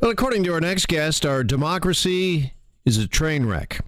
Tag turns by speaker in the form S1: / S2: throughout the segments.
S1: Well, according to our next guest, our democracy is a train wreck.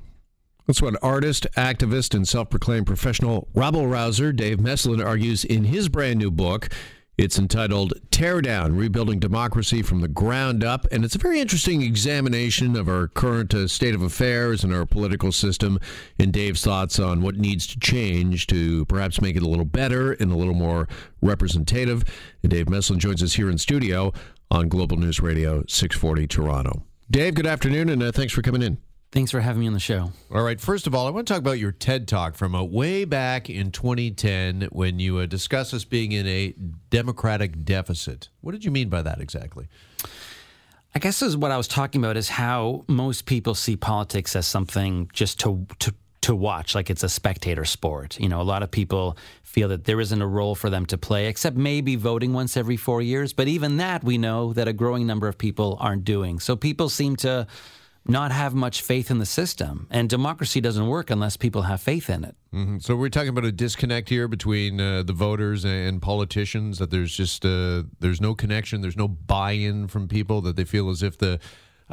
S1: That's what artist, activist, and self proclaimed professional rabble rouser Dave Meslin argues in his brand new book. It's entitled Tear Down Rebuilding Democracy from the Ground Up, and it's a very interesting examination of our current uh, state of affairs and our political system, and Dave's thoughts on what needs to change to perhaps make it a little better and a little more representative. And Dave Meslin joins us here in studio on Global News Radio 640 Toronto. Dave, good afternoon, and uh, thanks for coming in.
S2: Thanks for having me on the show.
S3: All right. First of all, I want to talk about your TED Talk from uh, way back in 2010 when you uh, discussed us being in a democratic deficit. What did you mean by that exactly?
S2: I guess is what I was talking about is how most people see politics as something just to to to watch, like it's a spectator sport. You know, a lot of people feel that there isn't a role for them to play, except maybe voting once every four years. But even that, we know that a growing number of people aren't doing. So people seem to not have much faith in the system. And democracy doesn't work unless people have faith in it.
S3: Mm-hmm. So we're talking about a disconnect here between uh, the voters and politicians. That there's just uh, there's no connection. There's no buy-in from people. That they feel as if the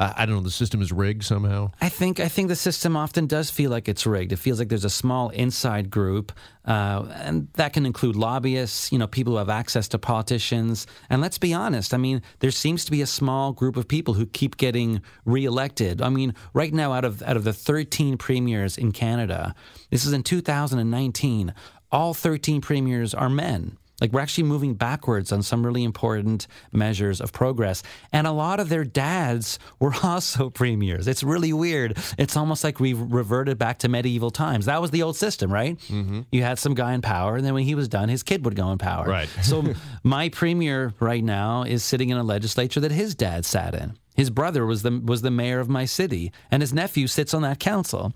S3: I don't know. The system is rigged somehow.
S2: I think I think the system often does feel like it's rigged. It feels like there's a small inside group, uh, and that can include lobbyists, you know, people who have access to politicians. And let's be honest. I mean, there seems to be a small group of people who keep getting reelected. I mean, right now, out of out of the 13 premiers in Canada, this is in 2019. All 13 premiers are men. Like we're actually moving backwards on some really important measures of progress. And a lot of their dads were also premiers. It's really weird. It's almost like we've reverted back to medieval times. That was the old system, right? Mm-hmm. You had some guy in power, and then when he was done, his kid would go in power.
S3: Right.
S2: so my premier right now is sitting in a legislature that his dad sat in. His brother was the was the mayor of my city, and his nephew sits on that council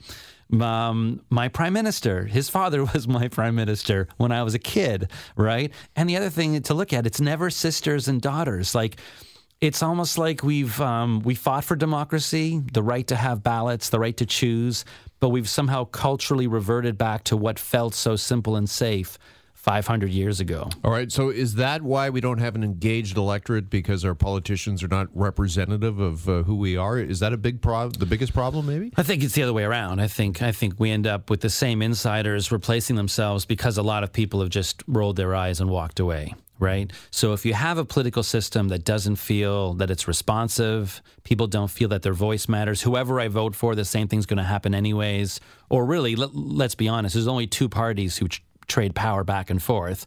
S2: um, my prime minister. His father was my prime minister when I was a kid, right? And the other thing to look at, it's never sisters and daughters. Like, it's almost like we've um, we fought for democracy, the right to have ballots, the right to choose, but we've somehow culturally reverted back to what felt so simple and safe 500 years ago.
S3: All right. So is that why we don't have an engaged electorate because our politicians are not representative of uh, who we are? Is that a big problem? The biggest problem, maybe?
S2: I think it's the other way around. I think I think we end up with the same insiders replacing themselves because a lot of people have just rolled their eyes and walked away. Right. So if you have a political system that doesn't feel that it's responsive, people don't feel that their voice matters. Whoever I vote for, the same thing's going to happen anyways. Or really, let, us be honest. There's only two parties who trade power back and forth,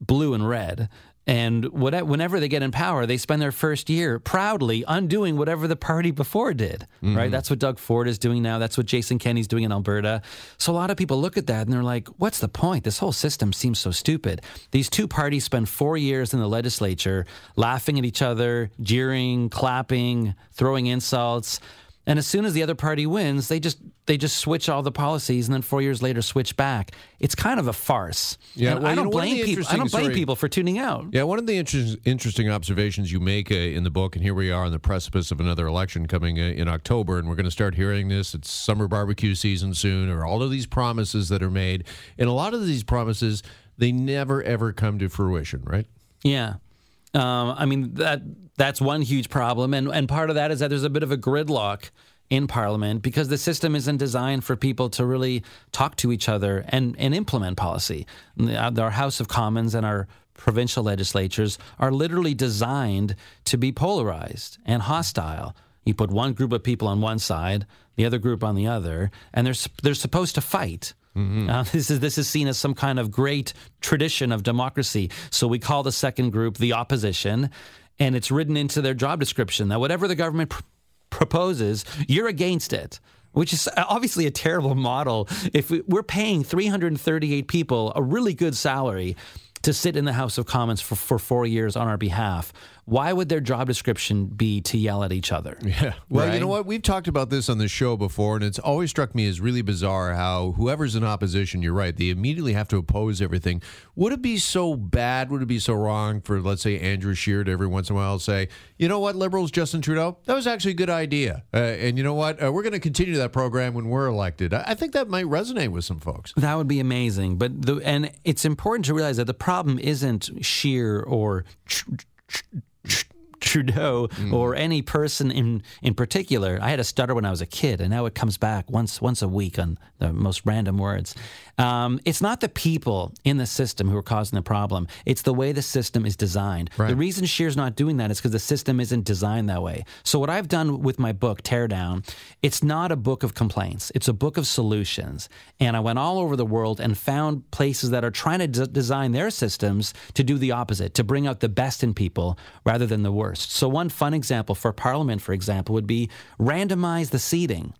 S2: blue and red. And whenever they get in power, they spend their first year proudly undoing whatever the party before did. Mm-hmm. Right? That's what Doug Ford is doing now. That's what Jason Kenney's doing in Alberta. So a lot of people look at that and they're like, "What's the point? This whole system seems so stupid." These two parties spend four years in the legislature, laughing at each other, jeering, clapping, throwing insults. And as soon as the other party wins, they just they just switch all the policies, and then four years later switch back. It's kind of a farce. Yeah, well, I don't know, blame people. I don't blame sorry, people for tuning out.
S3: Yeah, one of the inter- interesting observations you make uh, in the book, and here we are on the precipice of another election coming uh, in October, and we're going to start hearing this. It's summer barbecue season soon, or all of these promises that are made, and a lot of these promises they never ever come to fruition, right?
S2: Yeah. Um, I mean that that's one huge problem, and and part of that is that there's a bit of a gridlock in Parliament because the system isn't designed for people to really talk to each other and and implement policy. Our House of Commons and our provincial legislatures are literally designed to be polarized and hostile. You put one group of people on one side, the other group on the other, and they're they're supposed to fight. Mm-hmm. Uh, this is this is seen as some kind of great tradition of democracy. So we call the second group the opposition, and it's written into their job description that whatever the government pr- proposes, you're against it. Which is obviously a terrible model. If we're paying 338 people a really good salary, to sit in the House of Commons for, for four years on our behalf. Why would their job description be to yell at each other?
S3: Yeah. Well, right? you know what? We've talked about this on the show before, and it's always struck me as really bizarre how whoever's in opposition, you're right, they immediately have to oppose everything. Would it be so bad? Would it be so wrong for, let's say, Andrew Scheer to every once in a while say, you know what, Liberals, Justin Trudeau, that was actually a good idea. Uh, and you know what? Uh, we're going to continue that program when we're elected. I think that might resonate with some folks.
S2: That would be amazing. But the, and it's important to realize that the problem isn't Scheer or. Tr- tr- Psst. Trudeau or any person in in particular. I had a stutter when I was a kid, and now it comes back once once a week on the most random words. Um, it's not the people in the system who are causing the problem. It's the way the system is designed. The reason Scheer's not doing that is because the system isn't designed that way. So what I've done with my book, Tear Down, it's not a book of complaints. It's a book of solutions. And I went all over the world and found places that are trying to d- design their systems to do the opposite, to bring out the best in people rather than the worst. So one fun example for Parliament, for example, would be randomize the seating.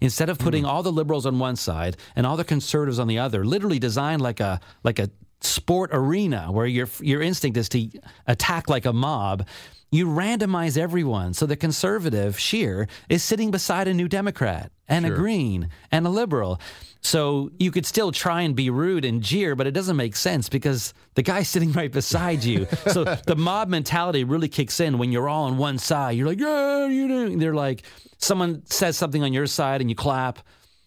S2: Instead of putting hmm. all the liberals on one side and all the conservatives on the other, literally designed like a like a sport arena where your your instinct is to attack like a mob. You randomize everyone. So the conservative, Scheer, is sitting beside a new Democrat and a Green and a liberal. So you could still try and be rude and jeer, but it doesn't make sense because the guy's sitting right beside you. so the mob mentality really kicks in when you're all on one side. You're like, yeah, you know. They're like, someone says something on your side and you clap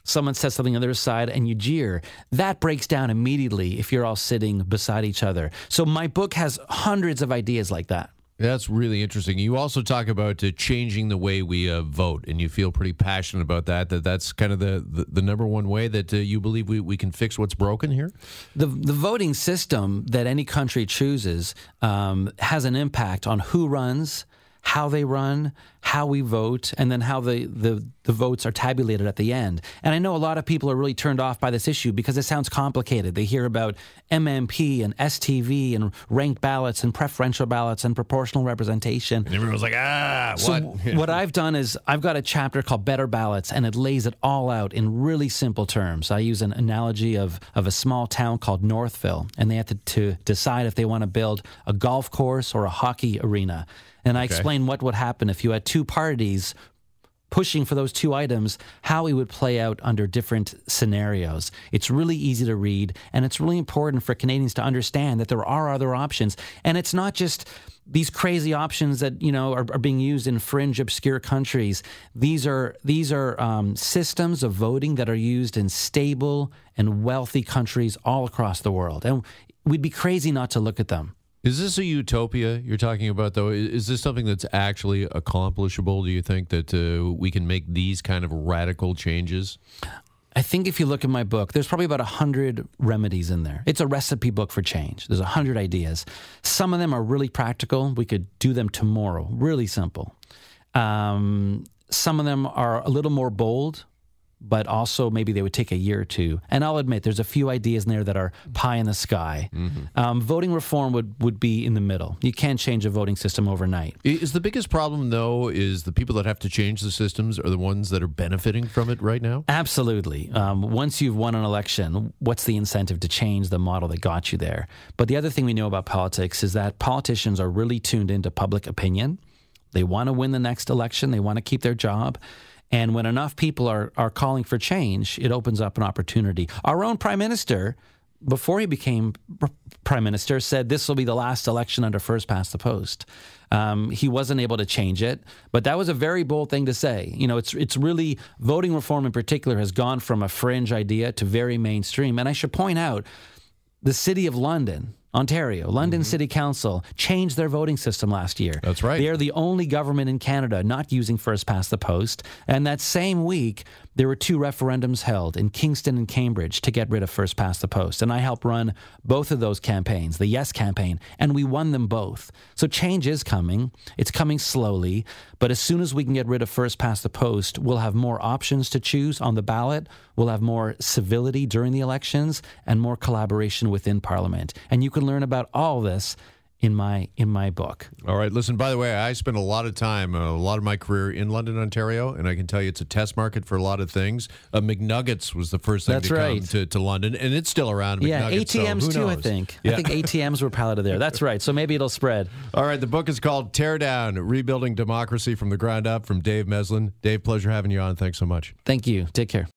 S2: someone says something on their side and you jeer, that breaks down immediately if you're all sitting beside each other. So my book has hundreds of ideas like that.
S3: That's really interesting. You also talk about uh, changing the way we uh, vote, and you feel pretty passionate about that. That that's kind of the, the, the number one way that uh, you believe we, we can fix what's broken here.
S2: The the voting system that any country chooses um, has an impact on who runs, how they run, how we vote, and then how the, the, the votes are tabulated at the end. And I know a lot of people are really turned off by this issue because it sounds complicated. They hear about MMP and STV and ranked ballots and preferential ballots and proportional representation.
S3: And everyone's like, ah,
S2: So
S3: what?
S2: what I've done is I've got a chapter called Better Ballots, and it lays it all out in really simple terms. I use an analogy of of a small town called Northville, and they have to, to decide if they want to build a golf course or a hockey arena. And I explain what would happen if you had two parties pushing for those two items, how it would play out under different scenarios. It's really easy to read, and it's really important for Canadians to understand that there are other options. And it's not just these crazy options that you know are, are being used in fringe, obscure countries. These are these are um, systems of voting that are used in stable and wealthy countries all across the world, and we'd be crazy not to look at them.
S3: Is this a utopia you're talking about, though? Is is this something that's actually accomplishable? Do you think that uh, we can make these kind of radical changes?
S2: I think if you look at my book, there's probably about 100 remedies in there. It's a recipe book for change. There's 100 ideas. Some of them are really practical. We could do them tomorrow, really simple. Um, some of them are a little more bold, but also maybe they would take a year or two. And I'll admit, there's a few ideas in there that are pie in the sky. Um, voting reform would, would be in the middle. You can't change a voting system overnight.
S3: Is the biggest problem, though, is the people that have to change the systems are the ones that are benefiting from it right now?
S2: Absolutely. Um, once you've won an election, what's the incentive to change the model that got you there? But the other thing we know about politics is that politicians are really tuned into public opinion. They want to win the next election, they want to keep their job. And when enough people are, are calling for change, it opens up an opportunity. Our own prime minister, before he became prime minister, said this will be the last election under first past the post. Um, he wasn't able to change it, but that was a very bold thing to say. You know, it's it's really voting reform in particular has gone from a fringe idea to very mainstream. And I should point out, the city of London. Ontario, London mm-hmm. City Council changed their voting system last year.
S3: That's right.
S2: They are the only government in Canada not using first past the post. And that same week, there were two referendums held in Kingston and Cambridge to get rid of first past the post. And I helped run both of those campaigns, the Yes campaign, and we won them both. So change is coming. It's coming slowly. But as soon as we can get rid of first past the post, we'll have more options to choose on the ballot. We'll have more civility during the elections and more collaboration within Parliament. And you can learn about all this in my in my book.
S3: All right. Listen, by the way, I spent a lot of time, uh, a lot of my career in London, Ontario, and I can tell you it's a test market for a lot of things. Uh, McNuggets was the first thing
S2: That's
S3: to come
S2: right.
S3: to, to London, and it's still around.
S2: Yeah,
S3: McNuggets, so
S2: ATMs
S3: who
S2: too, I think.
S3: Yeah.
S2: I think ATMs were piloted there. That's right. So maybe it'll spread.
S3: All right. The book is called Tear Down Rebuilding Democracy from the Ground Up from Dave Meslin. Dave, pleasure having you on. Thanks so much.
S2: Thank you. Take care.